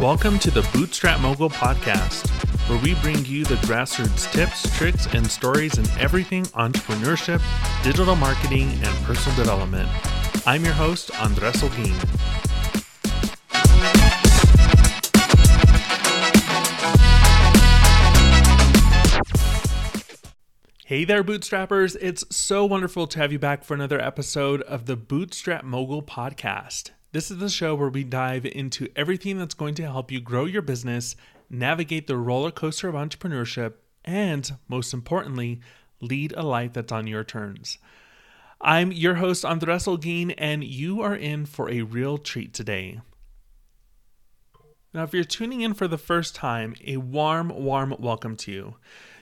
Welcome to the Bootstrap Mogul Podcast, where we bring you the grassroots tips, tricks, and stories in everything entrepreneurship, digital marketing, and personal development. I'm your host, Andres Olguin. Hey there, bootstrappers. It's so wonderful to have you back for another episode of the Bootstrap Mogul Podcast. This is the show where we dive into everything that's going to help you grow your business, navigate the roller coaster of entrepreneurship, and most importantly, lead a life that's on your terms. I'm your host, Andres Olguin, and you are in for a real treat today. Now, if you're tuning in for the first time, a warm, warm welcome to you.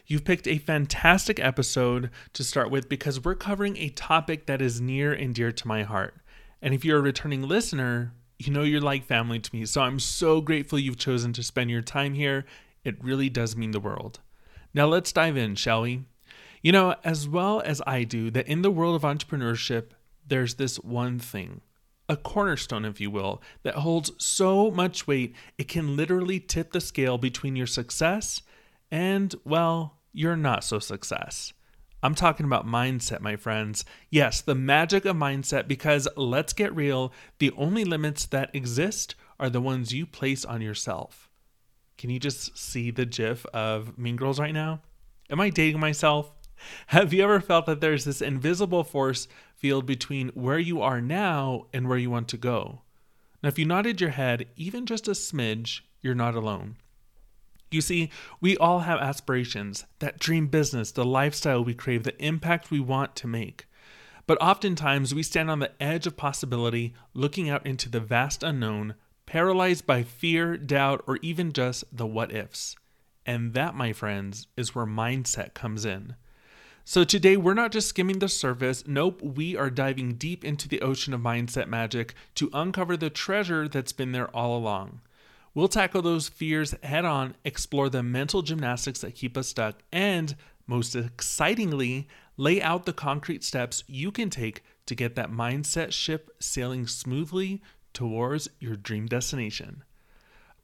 You've picked a fantastic episode to start with because we're covering a topic that is near and dear to my heart. And if you're a returning listener, you know you're like family to me. So I'm so grateful you've chosen to spend your time here. It really does mean the world. Now let's dive in, shall we? You know, as well as I do, that in the world of entrepreneurship, there's this one thing, a cornerstone, if you will, that holds so much weight it can literally tip the scale between your success and, well, you're not so success. I'm talking about mindset, my friends. Yes, the magic of mindset, because let's get real, the only limits that exist are the ones you place on yourself. Can you just see the gif of Mean Girls right now? Am I dating myself? Have you ever felt that there's this invisible force field between where you are now and where you want to go? Now, if you nodded your head even just a smidge, you're not alone. You see, we all have aspirations, that dream business, the lifestyle we crave, the impact we want to make. But oftentimes we stand on the edge of possibility, looking out into the vast unknown, paralyzed by fear, doubt, or even just the what ifs. And that, my friends, is where mindset comes in. So today we're not just skimming the surface, nope, we are diving deep into the ocean of mindset magic to uncover the treasure that's been there all along. We'll tackle those fears head on, explore the mental gymnastics that keep us stuck, and most excitingly, lay out the concrete steps you can take to get that mindset ship sailing smoothly towards your dream destination.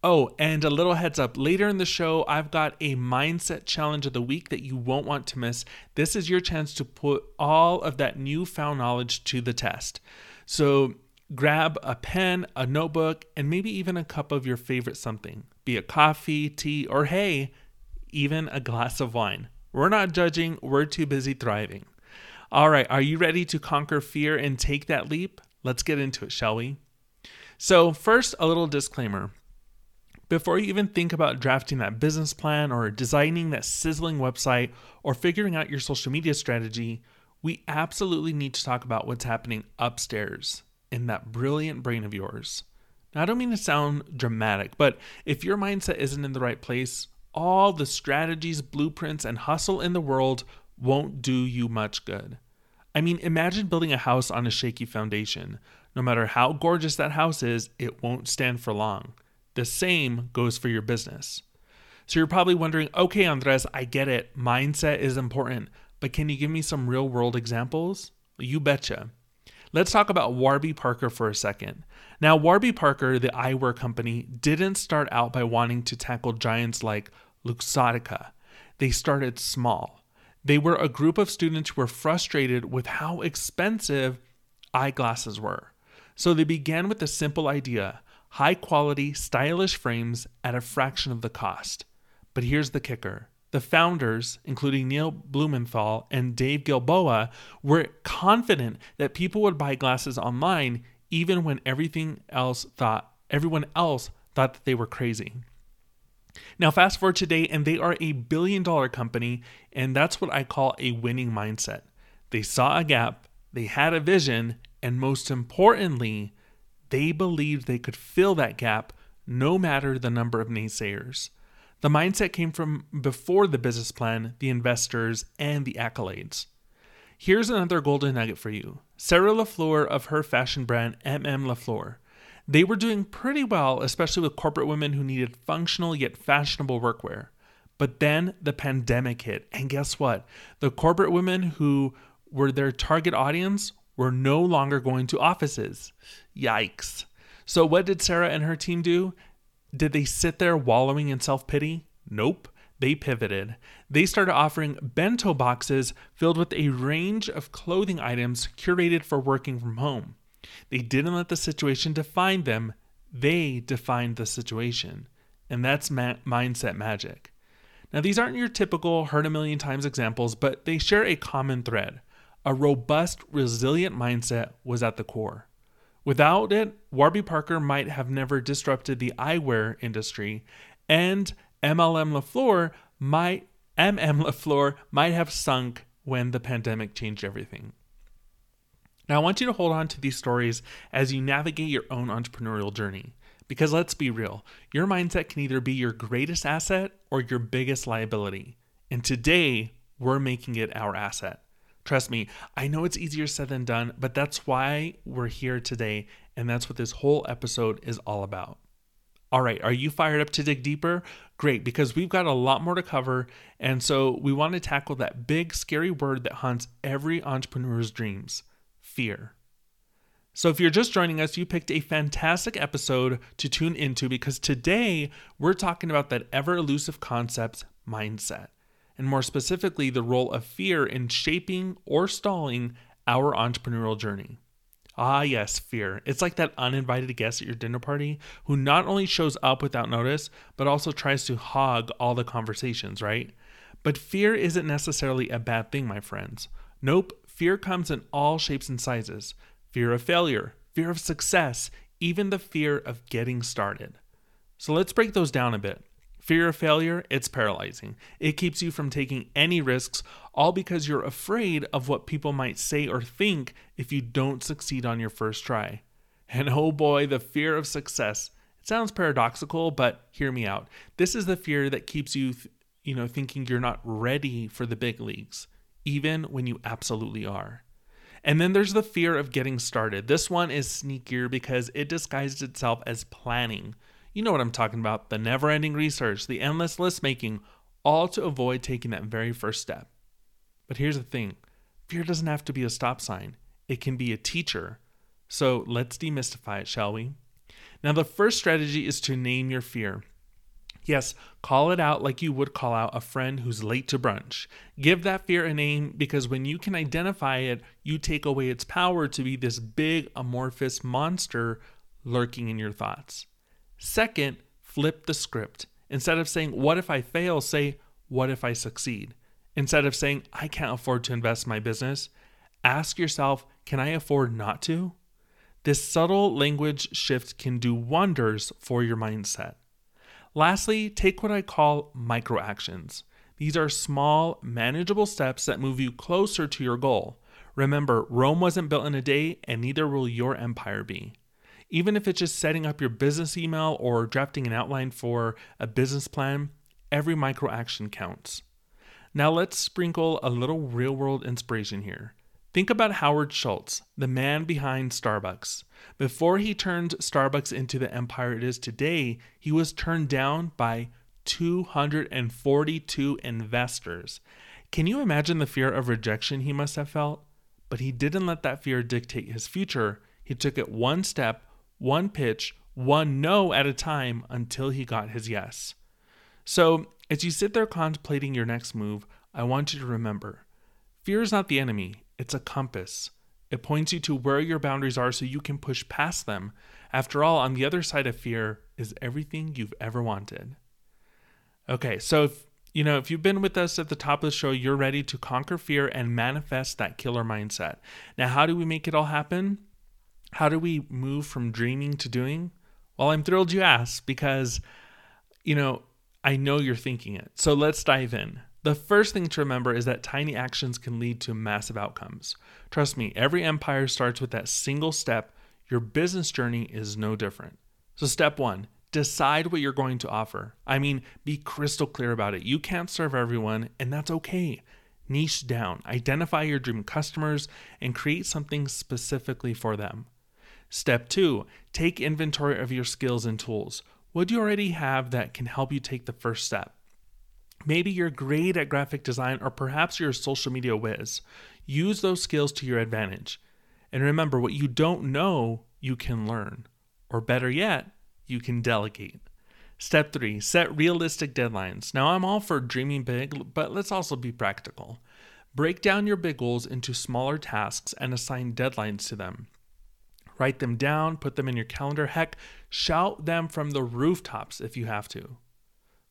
Oh, and a little heads up later in the show, I've got a mindset challenge of the week that you won't want to miss. This is your chance to put all of that newfound knowledge to the test. So, grab a pen, a notebook, and maybe even a cup of your favorite something, be it coffee, tea, or hey, even a glass of wine. We're not judging, we're too busy thriving. All right, are you ready to conquer fear and take that leap? Let's get into it, shall we? So, first, a little disclaimer. Before you even think about drafting that business plan or designing that sizzling website or figuring out your social media strategy, we absolutely need to talk about what's happening upstairs in that brilliant brain of yours. Now, I don't mean to sound dramatic, but if your mindset isn't in the right place, all the strategies, blueprints, and hustle in the world won't do you much good. I mean, imagine building a house on a shaky foundation. No matter how gorgeous that house is, it won't stand for long. The same goes for your business. So you're probably wondering okay, Andres, I get it. Mindset is important, but can you give me some real world examples? You betcha. Let's talk about Warby Parker for a second. Now, Warby Parker, the eyewear company, didn't start out by wanting to tackle giants like Luxottica. They started small. They were a group of students who were frustrated with how expensive eyeglasses were. So they began with a simple idea high quality, stylish frames at a fraction of the cost. But here's the kicker the founders, including Neil Blumenthal and Dave Gilboa, were confident that people would buy glasses online even when everything else thought everyone else thought that they were crazy. Now, fast forward today, and they are a billion dollar company, and that's what I call a winning mindset. They saw a gap, they had a vision, and most importantly, they believed they could fill that gap no matter the number of naysayers. The mindset came from before the business plan, the investors, and the accolades. Here's another golden nugget for you Sarah LaFleur of her fashion brand MM LaFleur. They were doing pretty well, especially with corporate women who needed functional yet fashionable workwear. But then the pandemic hit, and guess what? The corporate women who were their target audience were no longer going to offices. Yikes. So, what did Sarah and her team do? Did they sit there wallowing in self pity? Nope. They pivoted. They started offering bento boxes filled with a range of clothing items curated for working from home. They didn't let the situation define them, they defined the situation. And that's ma- mindset magic. Now, these aren't your typical heard a million times examples, but they share a common thread. A robust, resilient mindset was at the core. Without it, Warby Parker might have never disrupted the eyewear industry, and MLM LaFleur might MM LaFleur might have sunk when the pandemic changed everything. Now, I want you to hold on to these stories as you navigate your own entrepreneurial journey. Because let's be real, your mindset can either be your greatest asset or your biggest liability. And today, we're making it our asset. Trust me, I know it's easier said than done, but that's why we're here today. And that's what this whole episode is all about. All right, are you fired up to dig deeper? Great, because we've got a lot more to cover. And so we want to tackle that big, scary word that haunts every entrepreneur's dreams fear. So, if you're just joining us, you picked a fantastic episode to tune into because today we're talking about that ever elusive concept, mindset, and more specifically, the role of fear in shaping or stalling our entrepreneurial journey. Ah, yes, fear. It's like that uninvited guest at your dinner party who not only shows up without notice, but also tries to hog all the conversations, right? But fear isn't necessarily a bad thing, my friends. Nope, fear comes in all shapes and sizes fear of failure, fear of success, even the fear of getting started. So let's break those down a bit. Fear of failure, it's paralyzing. It keeps you from taking any risks, all because you're afraid of what people might say or think if you don't succeed on your first try. And oh boy, the fear of success. It sounds paradoxical, but hear me out. This is the fear that keeps you, you know, thinking you're not ready for the big leagues, even when you absolutely are. And then there's the fear of getting started. This one is sneakier because it disguised itself as planning. You know what I'm talking about the never ending research, the endless list making, all to avoid taking that very first step. But here's the thing fear doesn't have to be a stop sign, it can be a teacher. So let's demystify it, shall we? Now, the first strategy is to name your fear. Yes, call it out like you would call out a friend who's late to brunch. Give that fear a name because when you can identify it, you take away its power to be this big amorphous monster lurking in your thoughts. Second, flip the script. Instead of saying, What if I fail? say, What if I succeed? Instead of saying, I can't afford to invest in my business, ask yourself, Can I afford not to? This subtle language shift can do wonders for your mindset. Lastly, take what I call micro actions. These are small, manageable steps that move you closer to your goal. Remember, Rome wasn't built in a day, and neither will your empire be. Even if it's just setting up your business email or drafting an outline for a business plan, every micro action counts. Now let's sprinkle a little real world inspiration here. Think about Howard Schultz, the man behind Starbucks. Before he turned Starbucks into the empire it is today, he was turned down by 242 investors. Can you imagine the fear of rejection he must have felt? But he didn't let that fear dictate his future. He took it one step, one pitch, one no at a time until he got his yes. So, as you sit there contemplating your next move, I want you to remember fear is not the enemy, it's a compass. It points you to where your boundaries are so you can push past them. After all, on the other side of fear is everything you've ever wanted. Okay, so if you know, if you've been with us at the top of the show, you're ready to conquer fear and manifest that killer mindset. Now, how do we make it all happen? How do we move from dreaming to doing? Well, I'm thrilled you asked because, you know, I know you're thinking it. So let's dive in. The first thing to remember is that tiny actions can lead to massive outcomes. Trust me, every empire starts with that single step. Your business journey is no different. So, step one, decide what you're going to offer. I mean, be crystal clear about it. You can't serve everyone, and that's okay. Niche down, identify your dream customers, and create something specifically for them. Step two, take inventory of your skills and tools. What do you already have that can help you take the first step? Maybe you're great at graphic design, or perhaps you're a social media whiz. Use those skills to your advantage. And remember, what you don't know, you can learn. Or better yet, you can delegate. Step three, set realistic deadlines. Now, I'm all for dreaming big, but let's also be practical. Break down your big goals into smaller tasks and assign deadlines to them. Write them down, put them in your calendar. Heck, shout them from the rooftops if you have to.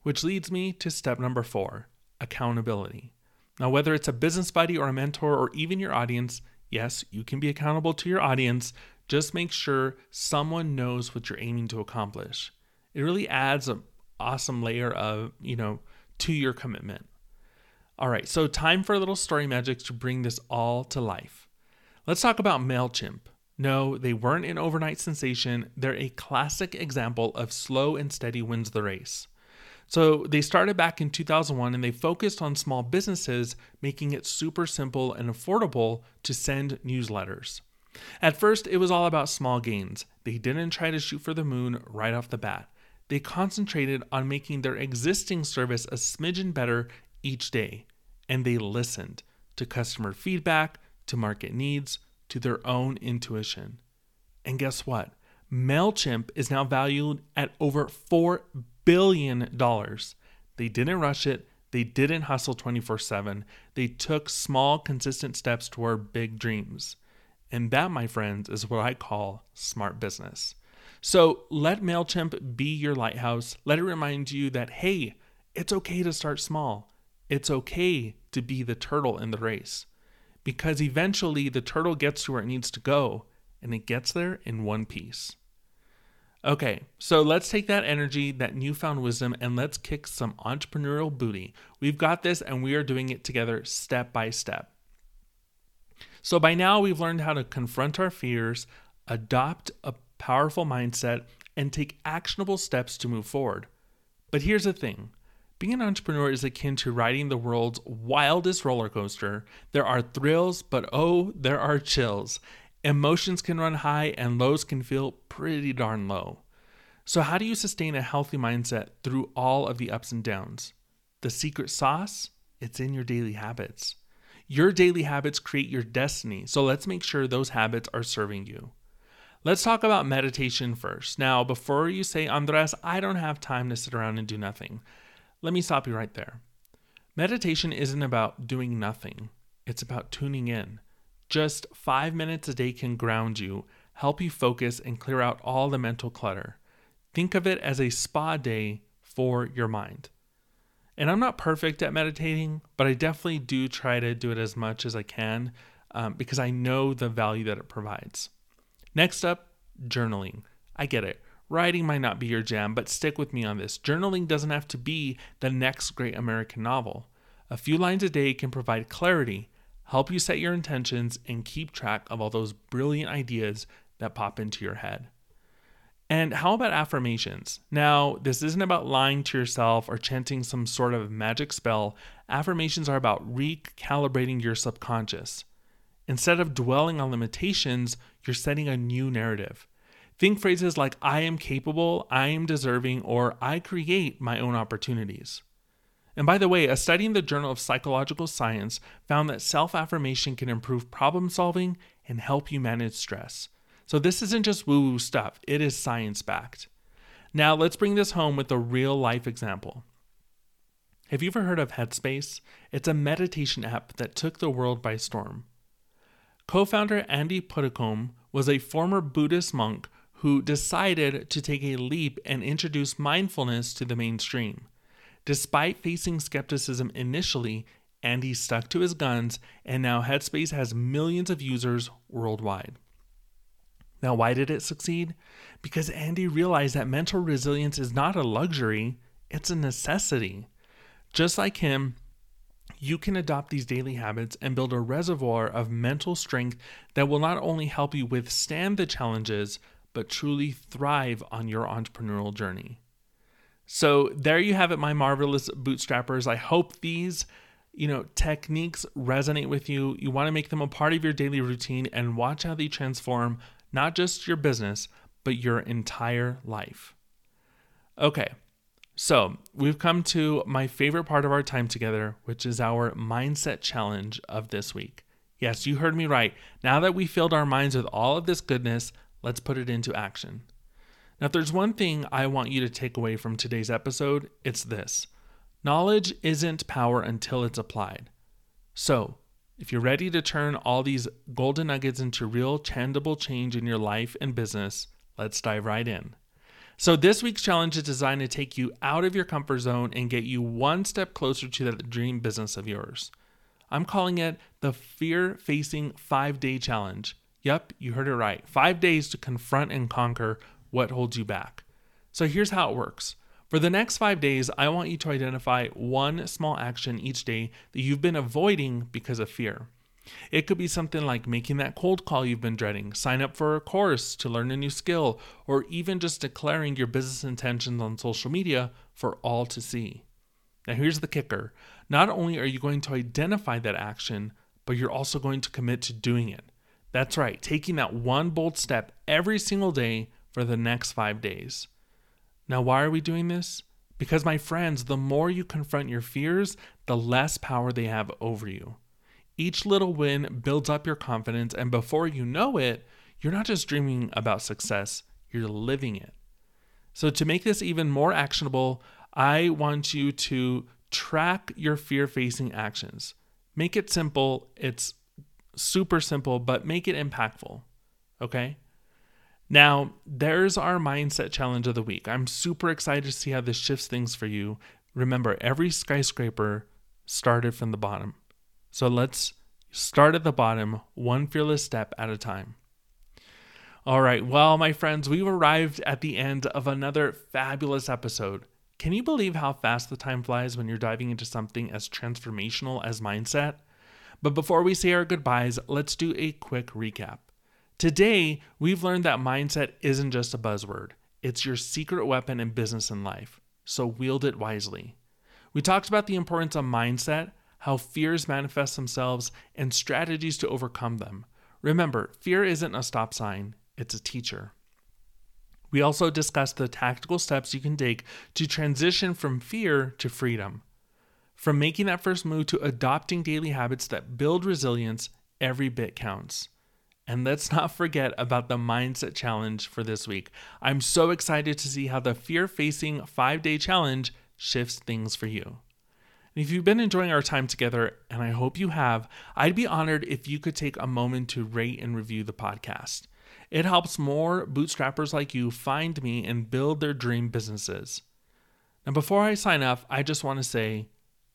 Which leads me to step number four accountability. Now, whether it's a business buddy or a mentor or even your audience, yes, you can be accountable to your audience. Just make sure someone knows what you're aiming to accomplish it really adds an awesome layer of, you know, to your commitment. All right, so time for a little story magic to bring this all to life. Let's talk about MailChimp. No, they weren't an overnight sensation. They're a classic example of slow and steady wins the race. So they started back in 2001 and they focused on small businesses, making it super simple and affordable to send newsletters. At first, it was all about small gains. They didn't try to shoot for the moon right off the bat they concentrated on making their existing service a smidgen better each day. And they listened to customer feedback, to market needs, to their own intuition. And guess what? MailChimp is now valued at over $4 billion. They didn't rush it, they didn't hustle 24 7. They took small, consistent steps toward big dreams. And that, my friends, is what I call smart business. So let MailChimp be your lighthouse. Let it remind you that, hey, it's okay to start small. It's okay to be the turtle in the race because eventually the turtle gets to where it needs to go and it gets there in one piece. Okay, so let's take that energy, that newfound wisdom, and let's kick some entrepreneurial booty. We've got this and we are doing it together step by step. So by now, we've learned how to confront our fears, adopt a powerful mindset, and take actionable steps to move forward. But here's the thing being an entrepreneur is akin to riding the world's wildest roller coaster. There are thrills, but oh, there are chills. Emotions can run high and lows can feel pretty darn low. So, how do you sustain a healthy mindset through all of the ups and downs? The secret sauce? It's in your daily habits. Your daily habits create your destiny, so let's make sure those habits are serving you. Let's talk about meditation first. Now, before you say, Andres, I don't have time to sit around and do nothing, let me stop you right there. Meditation isn't about doing nothing, it's about tuning in. Just five minutes a day can ground you, help you focus, and clear out all the mental clutter. Think of it as a spa day for your mind. And I'm not perfect at meditating, but I definitely do try to do it as much as I can um, because I know the value that it provides. Next up, journaling. I get it. Writing might not be your jam, but stick with me on this. Journaling doesn't have to be the next great American novel. A few lines a day can provide clarity, help you set your intentions, and keep track of all those brilliant ideas that pop into your head. And how about affirmations? Now, this isn't about lying to yourself or chanting some sort of magic spell. Affirmations are about recalibrating your subconscious. Instead of dwelling on limitations, you're setting a new narrative. Think phrases like I am capable, I am deserving, or I create my own opportunities. And by the way, a study in the Journal of Psychological Science found that self affirmation can improve problem solving and help you manage stress. So this isn't just woo woo stuff, it is science backed. Now let's bring this home with a real life example. Have you ever heard of Headspace? It's a meditation app that took the world by storm. Co founder Andy Puddicombe was a former Buddhist monk who decided to take a leap and introduce mindfulness to the mainstream. Despite facing skepticism initially, Andy stuck to his guns, and now Headspace has millions of users worldwide. Now, why did it succeed? Because Andy realized that mental resilience is not a luxury, it's a necessity. Just like him, you can adopt these daily habits and build a reservoir of mental strength that will not only help you withstand the challenges, but truly thrive on your entrepreneurial journey. So there you have it, my marvelous bootstrappers. I hope these you know techniques resonate with you. You want to make them a part of your daily routine and watch how they transform not just your business, but your entire life. Okay, so, we've come to my favorite part of our time together, which is our mindset challenge of this week. Yes, you heard me right. Now that we filled our minds with all of this goodness, let's put it into action. Now, if there's one thing I want you to take away from today's episode, it's this knowledge isn't power until it's applied. So, if you're ready to turn all these golden nuggets into real, tangible change in your life and business, let's dive right in. So, this week's challenge is designed to take you out of your comfort zone and get you one step closer to that dream business of yours. I'm calling it the Fear Facing Five Day Challenge. Yep, you heard it right. Five days to confront and conquer what holds you back. So here's how it works. For the next five days, I want you to identify one small action each day that you've been avoiding because of fear. It could be something like making that cold call you've been dreading, sign up for a course to learn a new skill, or even just declaring your business intentions on social media for all to see. Now, here's the kicker not only are you going to identify that action, but you're also going to commit to doing it. That's right, taking that one bold step every single day for the next five days. Now, why are we doing this? Because, my friends, the more you confront your fears, the less power they have over you. Each little win builds up your confidence, and before you know it, you're not just dreaming about success, you're living it. So, to make this even more actionable, I want you to track your fear facing actions. Make it simple. It's super simple, but make it impactful. Okay? Now, there's our mindset challenge of the week. I'm super excited to see how this shifts things for you. Remember, every skyscraper started from the bottom. So let's start at the bottom, one fearless step at a time. All right, well, my friends, we've arrived at the end of another fabulous episode. Can you believe how fast the time flies when you're diving into something as transformational as mindset? But before we say our goodbyes, let's do a quick recap. Today, we've learned that mindset isn't just a buzzword, it's your secret weapon in business and life. So wield it wisely. We talked about the importance of mindset, how fears manifest themselves, and strategies to overcome them. Remember, fear isn't a stop sign, it's a teacher. We also discussed the tactical steps you can take to transition from fear to freedom. From making that first move to adopting daily habits that build resilience, every bit counts. And let's not forget about the mindset challenge for this week. I'm so excited to see how the fear facing five day challenge shifts things for you. And if you've been enjoying our time together, and I hope you have, I'd be honored if you could take a moment to rate and review the podcast. It helps more bootstrappers like you find me and build their dream businesses. Now, before I sign off, I just want to say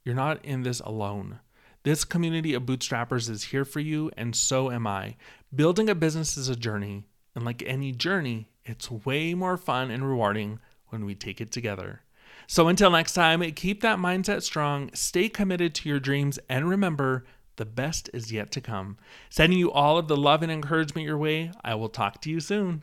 you're not in this alone. This community of bootstrappers is here for you, and so am I. Building a business is a journey, and like any journey, it's way more fun and rewarding when we take it together. So until next time, keep that mindset strong, stay committed to your dreams, and remember the best is yet to come. Sending you all of the love and encouragement your way. I will talk to you soon.